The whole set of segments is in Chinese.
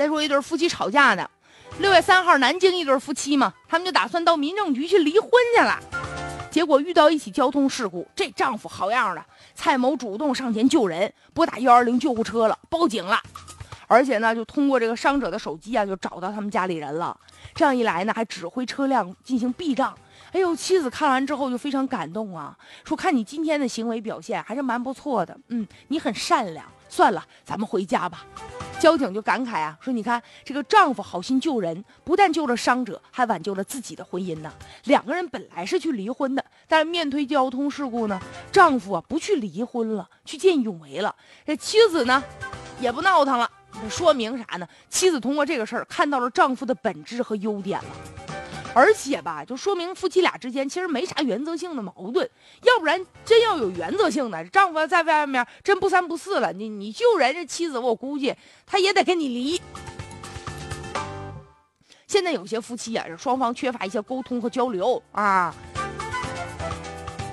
再说一对夫妻吵架呢，六月三号，南京一对夫妻嘛，他们就打算到民政局去离婚去了，结果遇到一起交通事故，这丈夫好样的，蔡某主动上前救人，拨打幺二零救护车了，报警了，而且呢，就通过这个伤者的手机啊，就找到他们家里人了。这样一来呢，还指挥车辆进行避障。哎呦，妻子看完之后就非常感动啊，说看你今天的行为表现还是蛮不错的，嗯，你很善良。算了，咱们回家吧。交警就感慨啊，说你看这个丈夫好心救人，不但救了伤者，还挽救了自己的婚姻呢。两个人本来是去离婚的，但是面对交通事故呢，丈夫啊不去离婚了，去见义勇为了。这妻子呢，也不闹腾了。说明啥呢？妻子通过这个事儿看到了丈夫的本质和优点了。而且吧，就说明夫妻俩之间其实没啥原则性的矛盾，要不然真要有原则性的，丈夫在外面真不三不四了，你你救人家妻子，我估计他也得跟你离。现在有些夫妻啊，双方缺乏一些沟通和交流啊。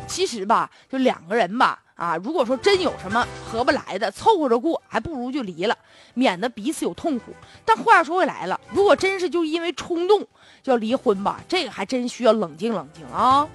其实吧，就两个人吧，啊，如果说真有什么合不来的，凑合着过，还不如就离了，免得彼此有痛苦。但话说回来了，如果真是就因为冲动就要离婚吧，这个还真需要冷静冷静啊。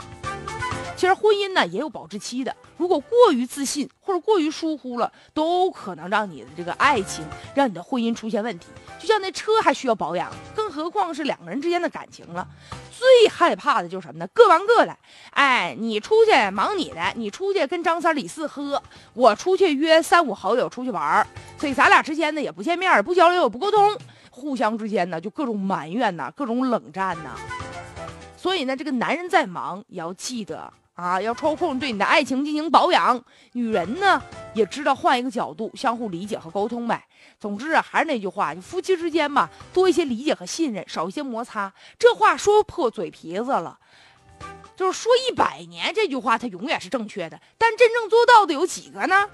其实婚姻呢也有保质期的，如果过于自信或者过于疏忽了，都可能让你的这个爱情，让你的婚姻出现问题。就像那车还需要保养，更何况是两个人之间的感情了。最害怕的就是什么呢？各玩各的。哎，你出去忙你的，你出去跟张三李四喝，我出去约三五好友出去玩儿，所以咱俩之间呢也不见面，不交流，也不沟通，互相之间呢就各种埋怨呐，各种冷战呐。所以呢，这个男人再忙也要记得。啊，要抽空对你的爱情进行保养。女人呢，也知道换一个角度，相互理解和沟通呗。总之啊，还是那句话，就夫妻之间吧，多一些理解和信任，少一些摩擦。这话说破嘴皮子了，就是说一百年，这句话它永远是正确的。但真正做到的有几个呢？